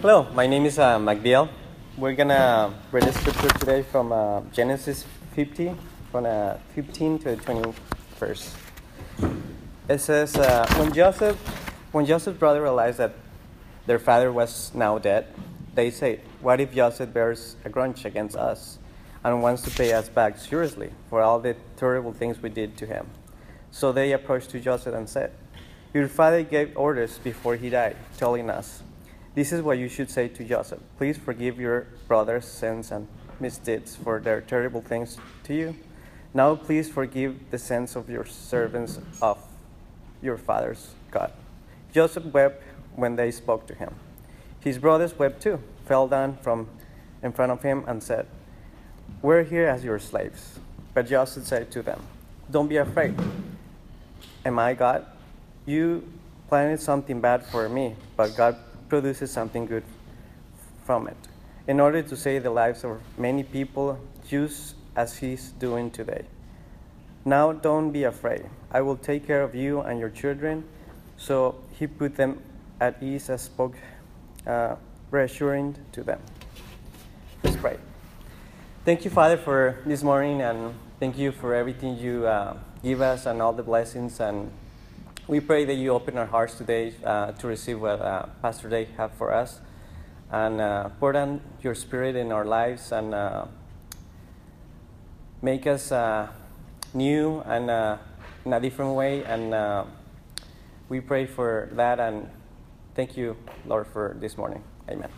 Hello, my name is uh. We're gonna read a scripture today from uh, Genesis 50, from uh, 15 to the 21st. It says, uh, when Joseph, when Joseph's brother realized that their father was now dead, they said, "What if Joseph bears a grudge against us and wants to pay us back seriously for all the terrible things we did to him?" So they approached to Joseph and said, "Your father gave orders before he died, telling us." This is what you should say to Joseph. Please forgive your brother's sins and misdeeds for their terrible things to you. Now please forgive the sins of your servants of your father's God. Joseph wept when they spoke to him. His brothers wept too, fell down from in front of him and said, We're here as your slaves. But Joseph said to them, Don't be afraid. Am I God? You planned something bad for me, but God produces something good from it, in order to save the lives of many people, just as He's doing today. Now don't be afraid. I will take care of you and your children. So he put them at ease and spoke uh, reassuring to them. Let's pray. Thank you, Father, for this morning, and thank you for everything you uh, give us and all the blessings and we pray that you open our hearts today uh, to receive what uh, Pastor Dave have for us, and uh, pour down your Spirit in our lives and uh, make us uh, new and uh, in a different way. And we pray for that, and thank you, Lord, for this morning. Amen.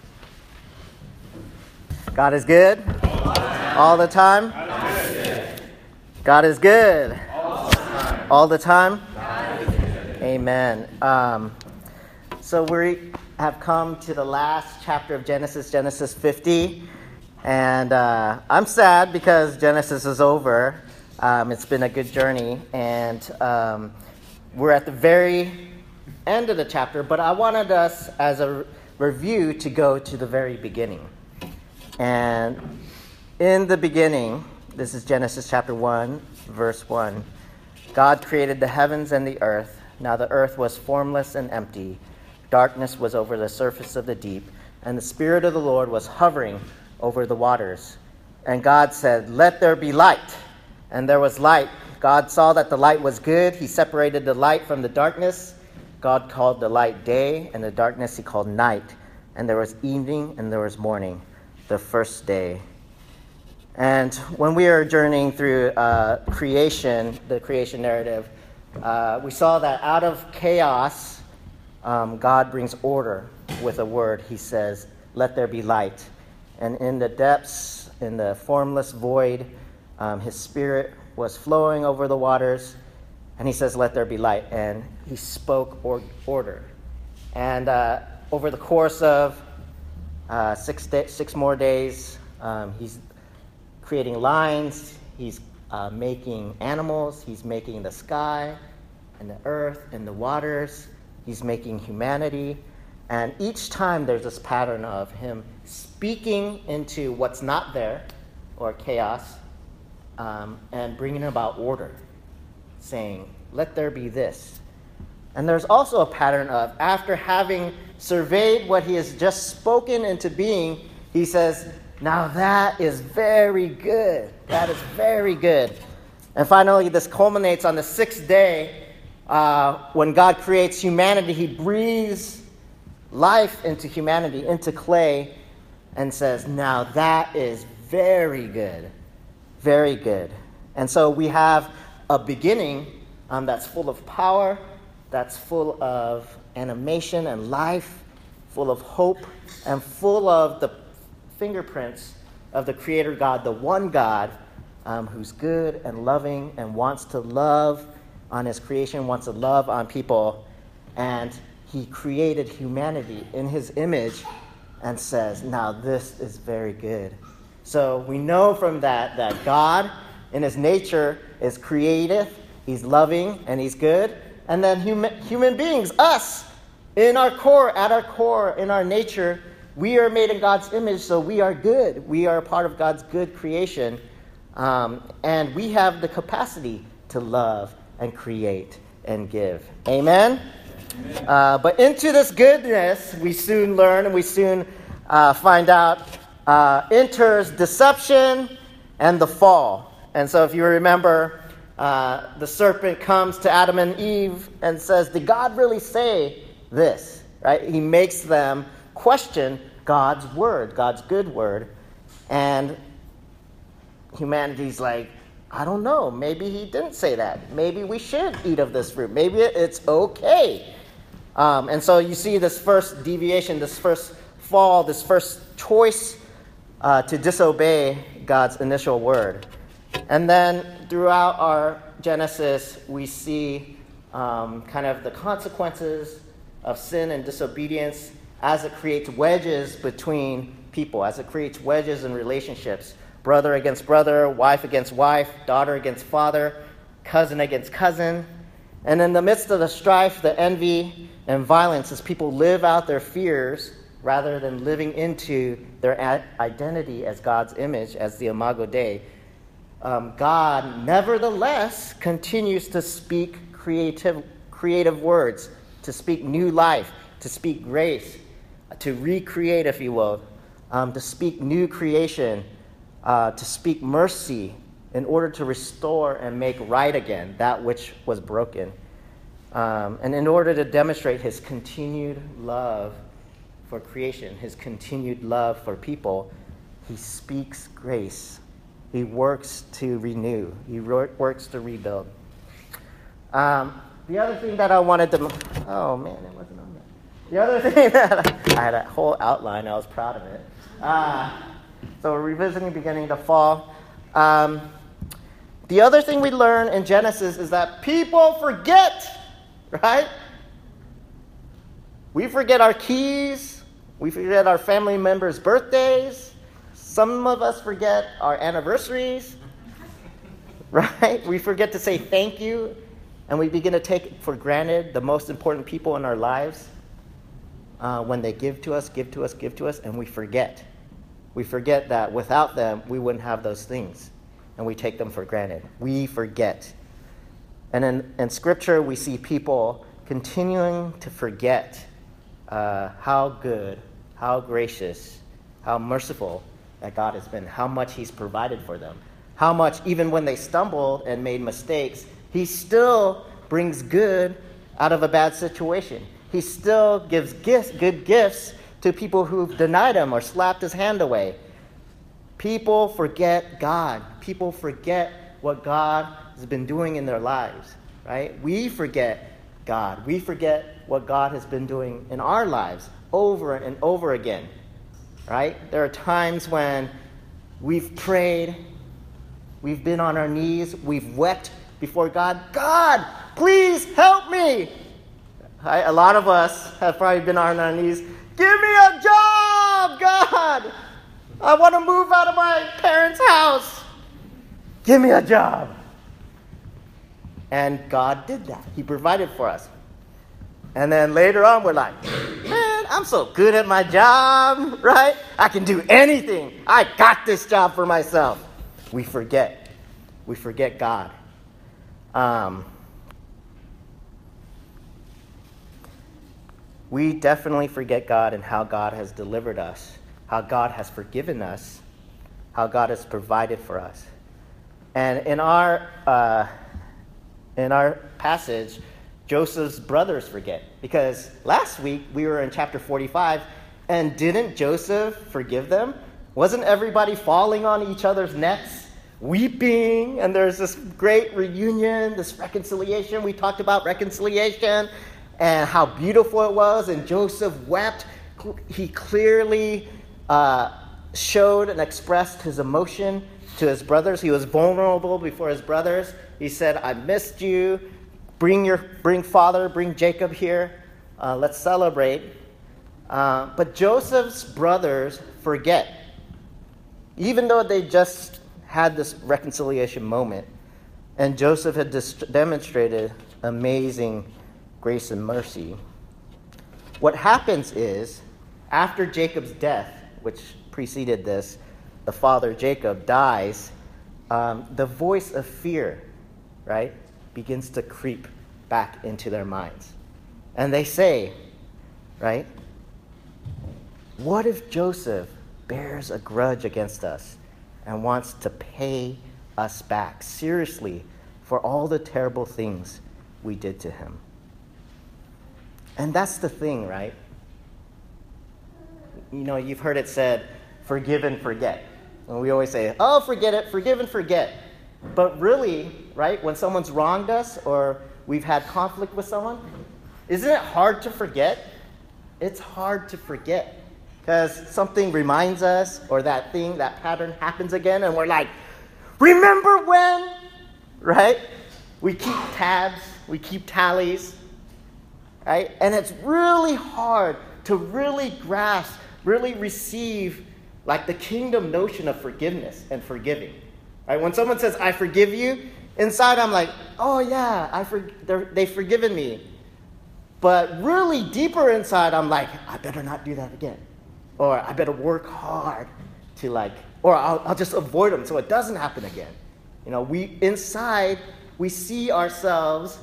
God is good all the time. God is good all the time. Amen. Um, so we have come to the last chapter of Genesis, Genesis 50. And uh, I'm sad because Genesis is over. Um, it's been a good journey. And um, we're at the very end of the chapter, but I wanted us, as a review, to go to the very beginning. And in the beginning, this is Genesis chapter 1, verse 1. God created the heavens and the earth. Now the earth was formless and empty. Darkness was over the surface of the deep, and the Spirit of the Lord was hovering over the waters. And God said, Let there be light. And there was light. God saw that the light was good. He separated the light from the darkness. God called the light day, and the darkness he called night. And there was evening, and there was morning, the first day. And when we are journeying through uh, creation, the creation narrative, uh, we saw that out of chaos, um, God brings order with a word. He says, Let there be light. And in the depths, in the formless void, um, his spirit was flowing over the waters. And he says, Let there be light. And he spoke or- order. And uh, over the course of uh, six, day- six more days, um, he's creating lines, he's uh, making animals, he's making the sky and the earth and the waters, he's making humanity. And each time there's this pattern of him speaking into what's not there or chaos um, and bringing about order, saying, Let there be this. And there's also a pattern of, after having surveyed what he has just spoken into being, he says, Now that is very good. That is very good. And finally, this culminates on the sixth day uh, when God creates humanity. He breathes life into humanity, into clay, and says, Now that is very good. Very good. And so we have a beginning um, that's full of power, that's full of animation and life, full of hope, and full of the fingerprints of the Creator God, the one God um, who's good and loving and wants to love on his creation, wants to love on people. And he created humanity in his image and says, Now this is very good. So we know from that that God, in his nature, is creative, he's loving, and he's good. And then human, human beings, us, in our core, at our core, in our nature, we are made in God's image, so we are good. We are part of God's good creation. Um, and we have the capacity to love and create and give. Amen? Uh, but into this goodness, we soon learn and we soon uh, find out uh, enters deception and the fall. And so, if you remember, uh, the serpent comes to Adam and Eve and says, Did God really say this? Right? He makes them question God's word, God's good word. And humanity's like, I don't know. Maybe he didn't say that. Maybe we should eat of this fruit. Maybe it's okay. Um, and so you see this first deviation, this first fall, this first choice uh, to disobey God's initial word. And then throughout our Genesis, we see um, kind of the consequences of sin and disobedience as it creates wedges between people, as it creates wedges in relationships brother against brother, wife against wife, daughter against father, cousin against cousin. And in the midst of the strife, the envy, and violence, as people live out their fears rather than living into their identity as God's image, as the Imago Dei, um, God nevertheless continues to speak creative, creative words, to speak new life, to speak grace, to recreate, if you will, um, to speak new creation uh, to speak mercy in order to restore and make right again that which was broken. Um, and in order to demonstrate his continued love for creation, his continued love for people, he speaks grace. He works to renew, he works to rebuild. Um, the other thing that I wanted to. Oh man, it wasn't on. The other thing that I had a whole outline, I was proud of it. Uh, so we're revisiting beginning to fall. Um, the other thing we learn in Genesis is that people forget, right? We forget our keys. We forget our family members' birthdays. Some of us forget our anniversaries, right? We forget to say thank you, and we begin to take for granted the most important people in our lives uh, when they give to us, give to us, give to us, and we forget. We forget that without them, we wouldn't have those things, and we take them for granted. We forget. And in, in Scripture, we see people continuing to forget uh, how good, how gracious, how merciful that God has been, how much He's provided for them, how much, even when they stumbled and made mistakes, He still brings good out of a bad situation. He still gives gifts, good gifts to people who've denied him or slapped his hand away. People forget God. People forget what God has been doing in their lives, right? We forget God. We forget what God has been doing in our lives over and over again, right? There are times when we've prayed, we've been on our knees, we've wept before God. God, please help me. Right? A lot of us have probably been on our knees Give me a job, God. I want to move out of my parents' house. Give me a job. And God did that. He provided for us. And then later on, we're like, man, I'm so good at my job, right? I can do anything. I got this job for myself. We forget. We forget God. Um, we definitely forget God and how God has delivered us, how God has forgiven us, how God has provided for us. And in our, uh, in our passage, Joseph's brothers forget. Because last week we were in chapter 45, and didn't Joseph forgive them? Wasn't everybody falling on each other's necks, weeping? And there's this great reunion, this reconciliation. We talked about reconciliation and how beautiful it was. And Joseph wept. He clearly uh, showed and expressed his emotion to his brothers. He was vulnerable before his brothers. He said, I missed you. Bring your bring father, bring Jacob here. Uh, let's celebrate. Uh, but Joseph's brothers forget. Even though they just had this reconciliation moment, and Joseph had dist- demonstrated amazing grace and mercy. What happens is, after Jacob's death, which preceded this, the father Jacob dies, um, the voice of fear, right, begins to creep back into their minds. And they say, right? What if Joseph bears a grudge against us and wants to pay us back seriously for all the terrible things we did to him? And that's the thing, right? You know, you've heard it said, forgive and forget. And we always say, oh, forget it, forgive and forget. But really, right, when someone's wronged us or we've had conflict with someone, isn't it hard to forget? It's hard to forget because something reminds us or that thing, that pattern happens again, and we're like, remember when? Right? We keep tabs, we keep tallies, right? And it's really hard to really grasp, really receive like the kingdom notion of forgiveness and forgiving. Right? When someone says, I forgive you, inside I'm like, oh yeah, I for- they've forgiven me. But really deeper inside, I'm like, I better not do that again. Or I better work hard to like, or I'll, I'll just avoid them so it doesn't happen again. You know, we inside, we see ourselves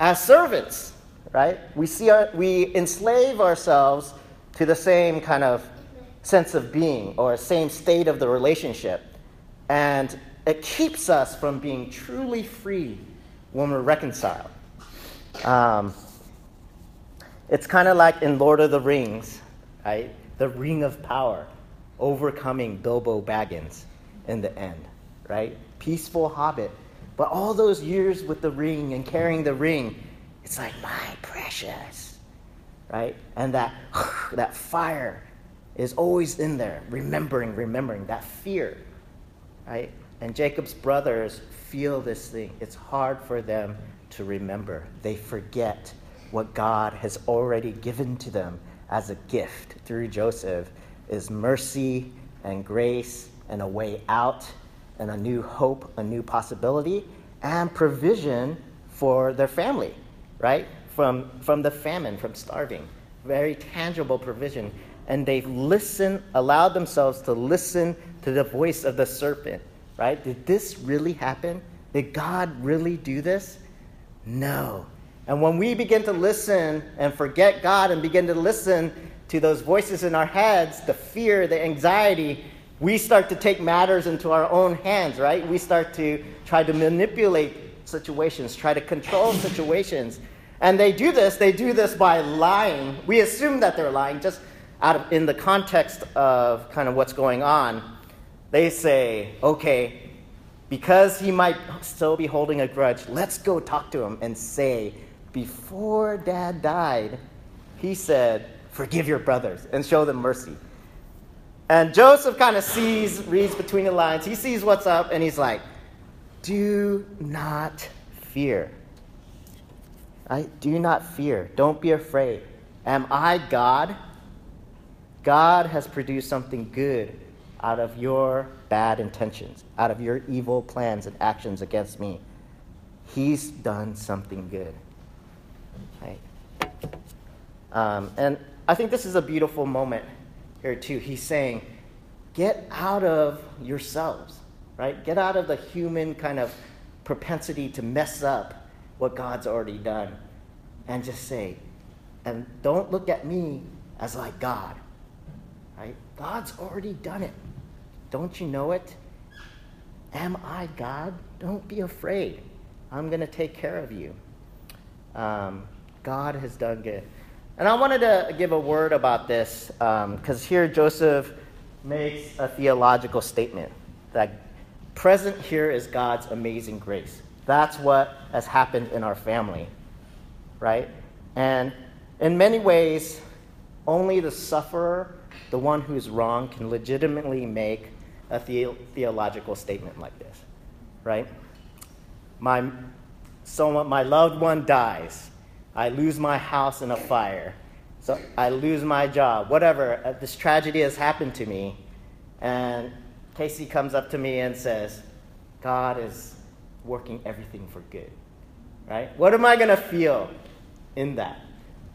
as servants, right? We, see our, we enslave ourselves to the same kind of sense of being or same state of the relationship. And it keeps us from being truly free when we're reconciled. Um, it's kind of like in Lord of the Rings, right? The ring of power, overcoming Bilbo Baggins in the end, right? Peaceful hobbit. But all those years with the ring and carrying the ring, it's like, my precious, right? And that, that fire is always in there, remembering, remembering, that fear, right? And Jacob's brothers feel this thing. It's hard for them to remember. They forget what God has already given to them as a gift through Joseph is mercy and grace and a way out and a new hope, a new possibility, and provision for their family, right? From, from the famine, from starving. Very tangible provision. And they've listened, allowed themselves to listen to the voice of the serpent, right? Did this really happen? Did God really do this? No. And when we begin to listen and forget God and begin to listen to those voices in our heads, the fear, the anxiety, we start to take matters into our own hands, right? We start to try to manipulate situations, try to control situations. And they do this, they do this by lying. We assume that they're lying just out of in the context of kind of what's going on. They say, "Okay, because he might still be holding a grudge, let's go talk to him and say before dad died, he said, Forgive your brothers and show them mercy. And Joseph kind of sees, reads between the lines. He sees what's up and he's like, Do not fear. Do not fear. Don't be afraid. Am I God? God has produced something good out of your bad intentions, out of your evil plans and actions against me. He's done something good. Um, and I think this is a beautiful moment here, too. He's saying, get out of yourselves, right? Get out of the human kind of propensity to mess up what God's already done. And just say, and don't look at me as like God, right? God's already done it. Don't you know it? Am I God? Don't be afraid. I'm going to take care of you. Um, God has done good. And I wanted to give a word about this because um, here Joseph makes a theological statement that present here is God's amazing grace. That's what has happened in our family, right? And in many ways, only the sufferer, the one who's wrong, can legitimately make a the- theological statement like this, right? My, someone, my loved one dies I lose my house in a fire. So I lose my job, whatever. Uh, this tragedy has happened to me. And Casey comes up to me and says, God is working everything for good. Right? What am I going to feel in that?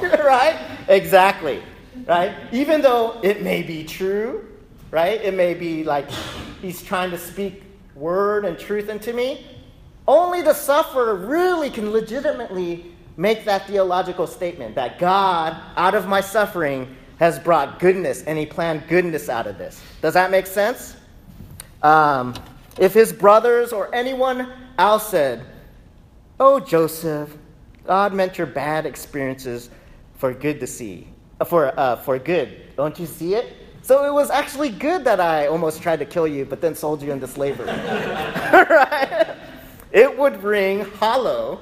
right? Exactly. Right? Even though it may be true, right? It may be like he's trying to speak word and truth into me. Only the sufferer really can legitimately make that theological statement that God, out of my suffering, has brought goodness and he planned goodness out of this. Does that make sense? Um, if his brothers or anyone else said, Oh, Joseph, God meant your bad experiences for good to see, for, uh, for good. Don't you see it? So it was actually good that I almost tried to kill you, but then sold you into slavery. right? It would ring hollow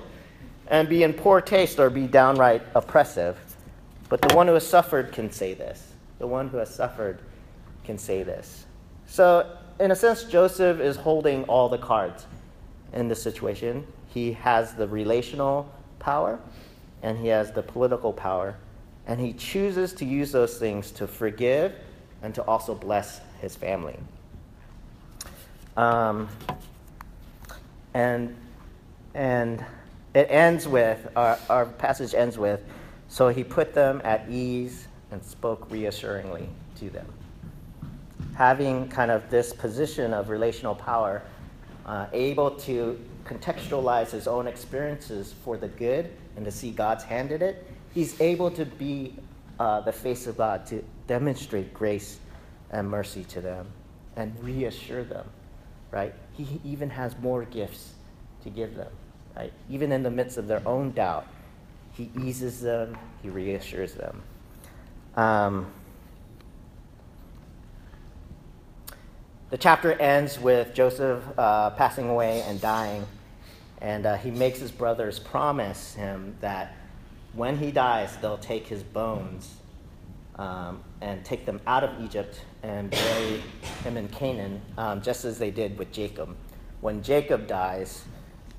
and be in poor taste or be downright oppressive. But the one who has suffered can say this. The one who has suffered can say this. So, in a sense, Joseph is holding all the cards in this situation. He has the relational power and he has the political power. And he chooses to use those things to forgive and to also bless his family. Um, and, and it ends with, our, our passage ends with, so he put them at ease and spoke reassuringly to them. Having kind of this position of relational power, uh, able to contextualize his own experiences for the good and to see God's hand in it, he's able to be uh, the face of God, to demonstrate grace and mercy to them and reassure them, right? He even has more gifts to give them, right? Even in the midst of their own doubt, he eases them, he reassures them. Um, the chapter ends with Joseph uh, passing away and dying, and uh, he makes his brothers promise him that when he dies, they'll take his bones um, and take them out of Egypt and bury him in Canaan, um, just as they did with Jacob. When Jacob dies,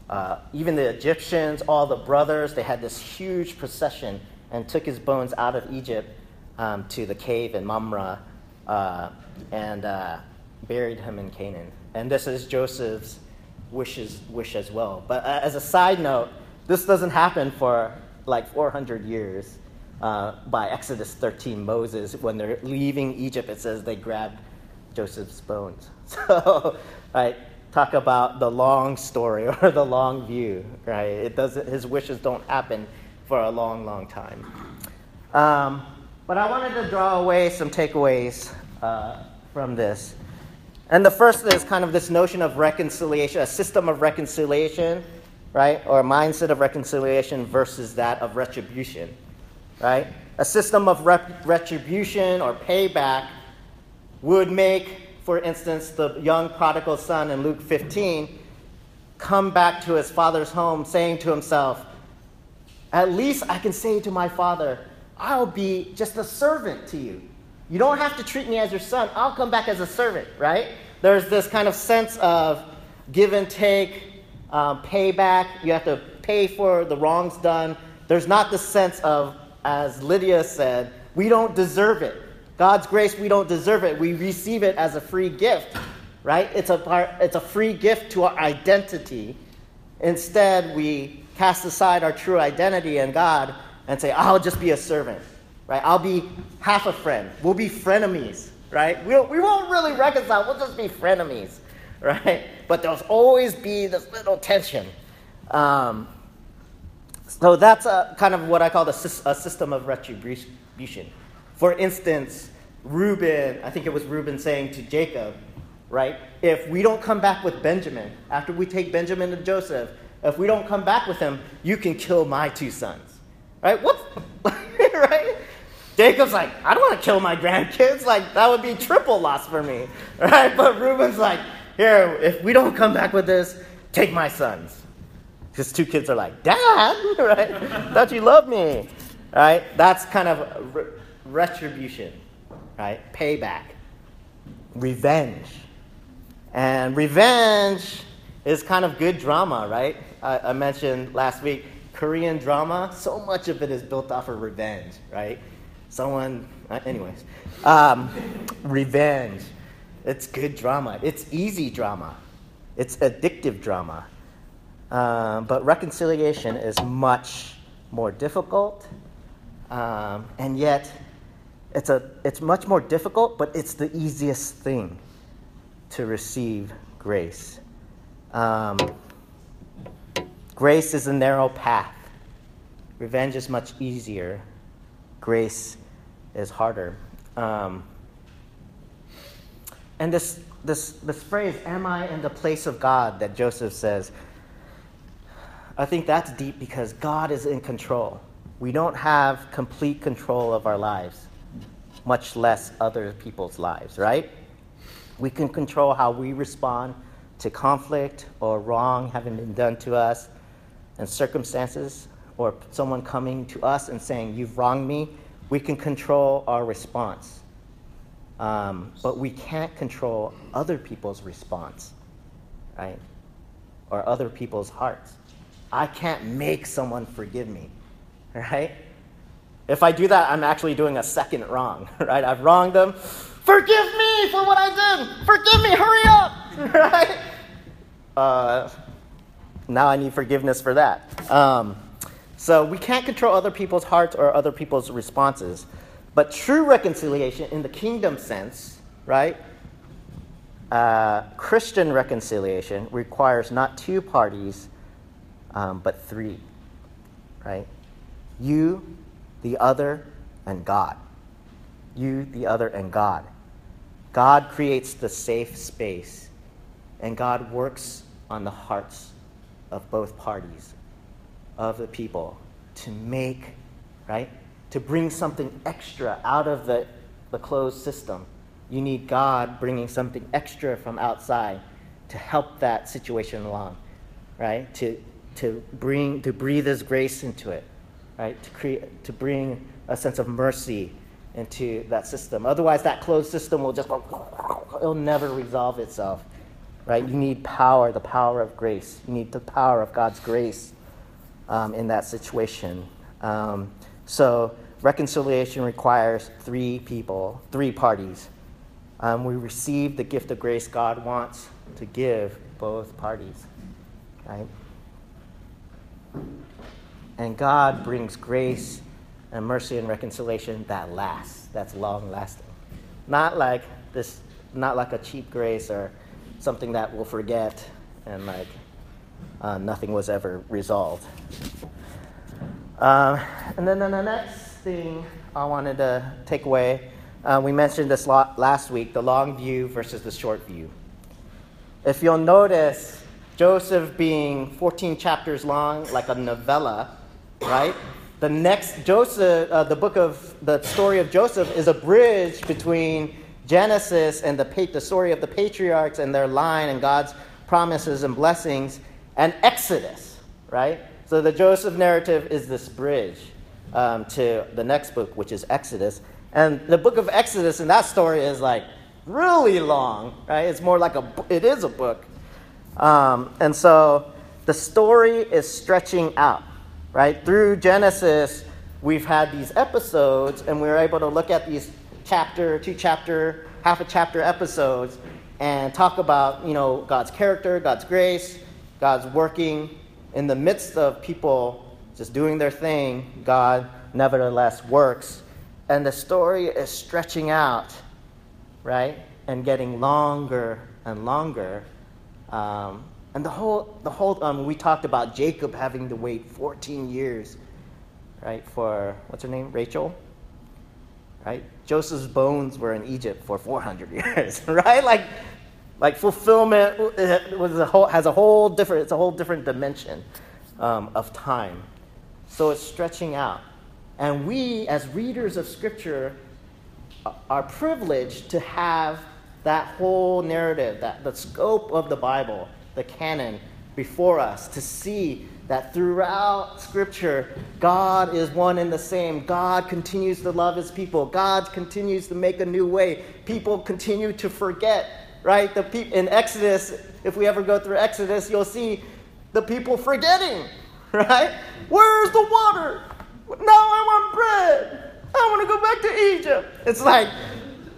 uh, even the Egyptians, all the brothers, they had this huge procession and took his bones out of Egypt um, to the cave in Mamre uh, and uh, buried him in Canaan. And this is Joseph's wishes, wish as well. But uh, as a side note, this doesn't happen for like 400 years. Uh, by Exodus 13, Moses, when they're leaving Egypt, it says they grabbed Joseph's bones. So, right, talk about the long story or the long view, right? It doesn't, his wishes don't happen for a long, long time. Um, but I wanted to draw away some takeaways uh, from this. And the first is kind of this notion of reconciliation, a system of reconciliation, right? Or a mindset of reconciliation versus that of retribution, right? A system of rep- retribution or payback would make for instance, the young prodigal son in Luke 15 come back to his father's home saying to himself, At least I can say to my father, I'll be just a servant to you. You don't have to treat me as your son. I'll come back as a servant, right? There's this kind of sense of give and take, um, payback. You have to pay for the wrongs done. There's not the sense of, as Lydia said, we don't deserve it. God's grace, we don't deserve it. We receive it as a free gift, right? It's a, part, it's a free gift to our identity. Instead, we cast aside our true identity in God and say, I'll just be a servant, right? I'll be half a friend. We'll be frenemies, right? We'll, we won't really reconcile. We'll just be frenemies, right? But there'll always be this little tension. Um, so that's a, kind of what I call the, a system of retribution. For instance, Reuben, I think it was Reuben saying to Jacob, right? If we don't come back with Benjamin, after we take Benjamin to Joseph, if we don't come back with him, you can kill my two sons. Right? What? right? Jacob's like, I don't want to kill my grandkids. Like, that would be triple loss for me. Right? But Reuben's like, here, if we don't come back with this, take my sons. His two kids are like, Dad, right? Thought you loved me. Right? That's kind of retribution, right? Payback, revenge. And revenge is kind of good drama, right? I, I, mentioned last week Korean drama, so much of it is built off of revenge, right? Someone, uh, anyways, um, revenge. It's good drama. It's easy drama. It's addictive drama. Um, but reconciliation is much more difficult, um, and yet it's, a, it's much more difficult, but it's the easiest thing to receive grace. Um, grace is a narrow path Revenge is much easier, grace is harder. Um, and this, this, this phrase, am I in the place of God, that Joseph says, I think that's deep because God is in control. We don't have complete control of our lives, much less other people's lives, right? We can control how we respond to conflict or wrong having been done to us and circumstances or someone coming to us and saying, You've wronged me. We can control our response. Um, but we can't control other people's response, right? Or other people's hearts. I can't make someone forgive me, right? If I do that, I'm actually doing a second wrong, right? I've wronged them. Forgive me for what I did. Forgive me. Hurry up, right? Uh, now I need forgiveness for that. Um, so we can't control other people's hearts or other people's responses. But true reconciliation in the kingdom sense, right? Uh, Christian reconciliation requires not two parties, um, but three, right? You, the other, and God. You, the other, and God. God creates the safe space, and God works on the hearts of both parties, of the people, to make, right? to bring something extra out of the, the closed system. You need God bringing something extra from outside to help that situation along, right? To, to, bring, to breathe His grace into it, right? To, create, to bring a sense of mercy into that system. Otherwise, that closed system will just, it'll never resolve itself, right? You need power, the power of grace. You need the power of God's grace um, in that situation. Um, so reconciliation requires three people, three parties. Um, we receive the gift of grace God wants to give both parties, right? And God brings grace and mercy and reconciliation that lasts, that's long lasting. Not like this, not like a cheap grace or something that we'll forget and like uh, nothing was ever resolved. Um, and then, then the next thing I wanted to take away, uh, we mentioned this last week the long view versus the short view. If you'll notice, Joseph being 14 chapters long, like a novella, right? The next Joseph, uh, the book of the story of Joseph, is a bridge between Genesis and the, the story of the patriarchs and their line and God's promises and blessings, and Exodus, right? So the Joseph narrative is this bridge um, to the next book, which is Exodus. And the book of Exodus in that story is like really long, right? It's more like a, it is a book. Um, and so the story is stretching out, right? Through Genesis, we've had these episodes, and we are able to look at these chapter, two chapter, half a chapter episodes and talk about, you know, God's character, God's grace, God's working in the midst of people just doing their thing, God nevertheless works. And the story is stretching out, right? And getting longer and longer. Um, and the whole, the whole um, we talked about Jacob having to wait 14 years, right, for, what's her name? Rachel? Right? Joseph's bones were in Egypt for 400 years, right? Like, like fulfillment a whole, has a whole different, it's a whole different dimension um, of time. So it's stretching out. And we, as readers of Scripture, are privileged to have that whole narrative, that the scope of the Bible, the canon, before us, to see that throughout Scripture, God is one and the same. God continues to love His people. God continues to make a new way. People continue to forget, right? The pe- in Exodus, if we ever go through Exodus, you'll see the people forgetting right? Where's the water? Now I want bread. I want to go back to Egypt. It's like,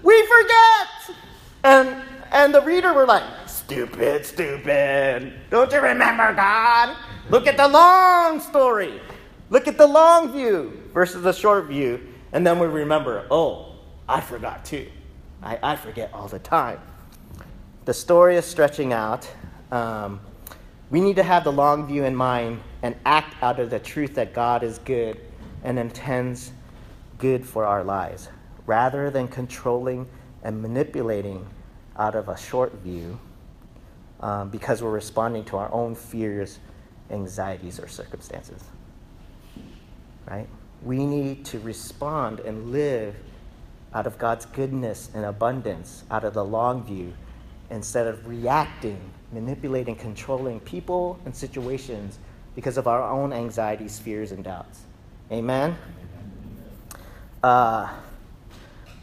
we forget. And and the reader were like, stupid, stupid. Don't you remember God? Look at the long story. Look at the long view versus the short view. And then we remember, oh, I forgot too. I, I forget all the time. The story is stretching out. Um, We need to have the long view in mind and act out of the truth that God is good and intends good for our lives, rather than controlling and manipulating out of a short view um, because we're responding to our own fears, anxieties, or circumstances. Right? We need to respond and live out of God's goodness and abundance, out of the long view, instead of reacting, manipulating, controlling people and situations because of our own anxieties, fears, and doubts. Amen? Uh,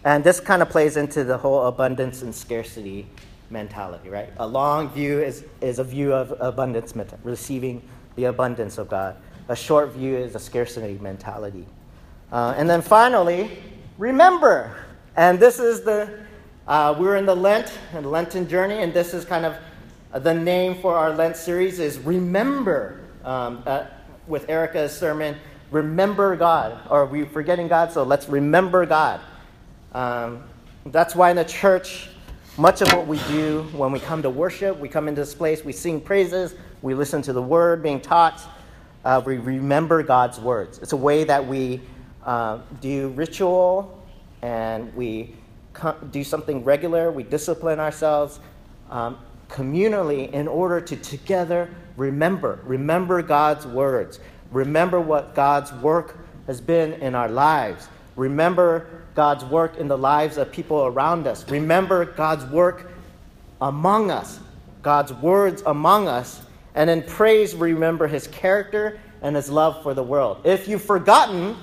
and this kind of plays into the whole abundance and scarcity mentality, right? A long view is, is a view of abundance, receiving the abundance of God. A short view is a scarcity mentality. Uh, and then finally, remember. And this is the, uh, we're in the Lent, and Lenten journey, and this is kind of the name for our Lent series is Remember. Um, uh, with Erica's sermon, Remember God. Or we forgetting God, so let's remember God. Um, that's why in the church, much of what we do when we come to worship, we come into this place, we sing praises, we listen to the word being taught, uh, we remember God's words. It's a way that we uh, do ritual and we do something regular, we discipline ourselves um, communally in order to together remember, remember God's words, remember what God's work has been in our lives, remember God's work in the lives of people around us. Remember God's work among us, God's words among us. And in praise, remember his character and his love for the world. If you've forgotten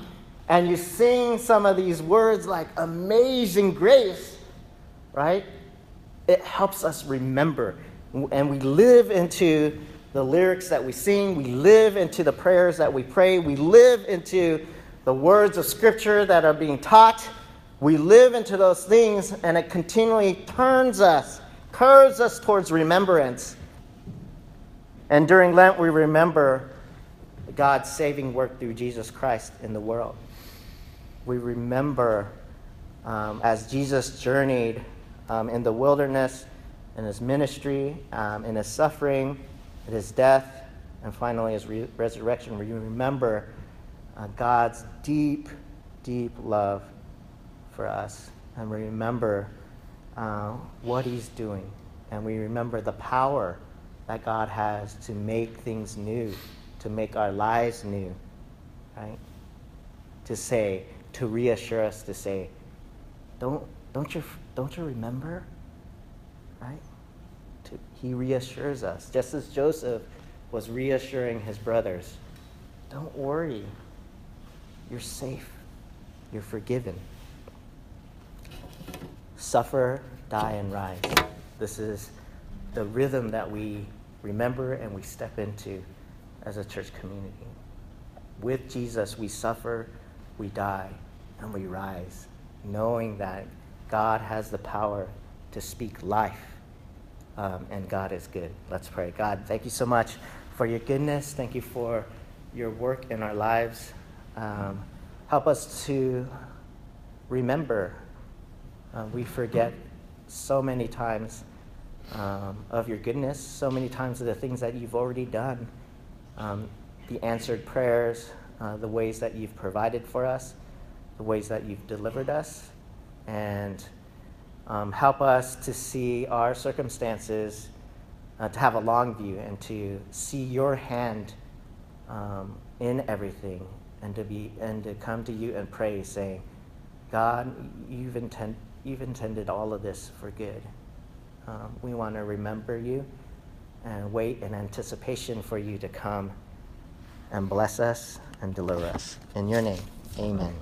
and you sing some of these words like amazing grace, right? It helps us remember. And we live into the lyrics that we sing, we live into the prayers that we pray, we live into the words of Scripture that are being taught we live into those things, and it continually turns us, curves us towards remembrance. And during Lent, we remember God's saving work through Jesus Christ in the world. We remember um, as Jesus journeyed um, in the wilderness, in his ministry, um, in his suffering, in his death, and finally his re- resurrection, we remember uh, God's deep, deep love for us and we remember uh, what He's doing and we remember the power that God has to make things new, to make our lives new, right? To say, to reassure us, to say, don't, don't, you, don't you remember? Right? To, he reassures us, just as Joseph was reassuring his brothers. Don't worry. You're safe. You're forgiven suffer, die, and rise. This is the rhythm that we remember and we step into as a church community. With Jesus, we suffer, we die, and we rise, knowing that God has the power to speak life, um, and God is good. Let's pray. God, thank you so much for your goodness. Thank you for your work in our lives. Um, help us to remember uh, we forget so many times um, of your goodness, so many times of the things that you've already done, um, the answered prayers, uh, the ways that you've provided for us, the ways that you've delivered us, and um, help us to see our circumstances, uh, to have a long view, and to see your hand um, in everything, and to be and to come to you and pray, saying, God, you've intended you've intended all of this for good. Um, we want to remember you and wait in anticipation for you to come and bless us and deliver us. In your name, amen.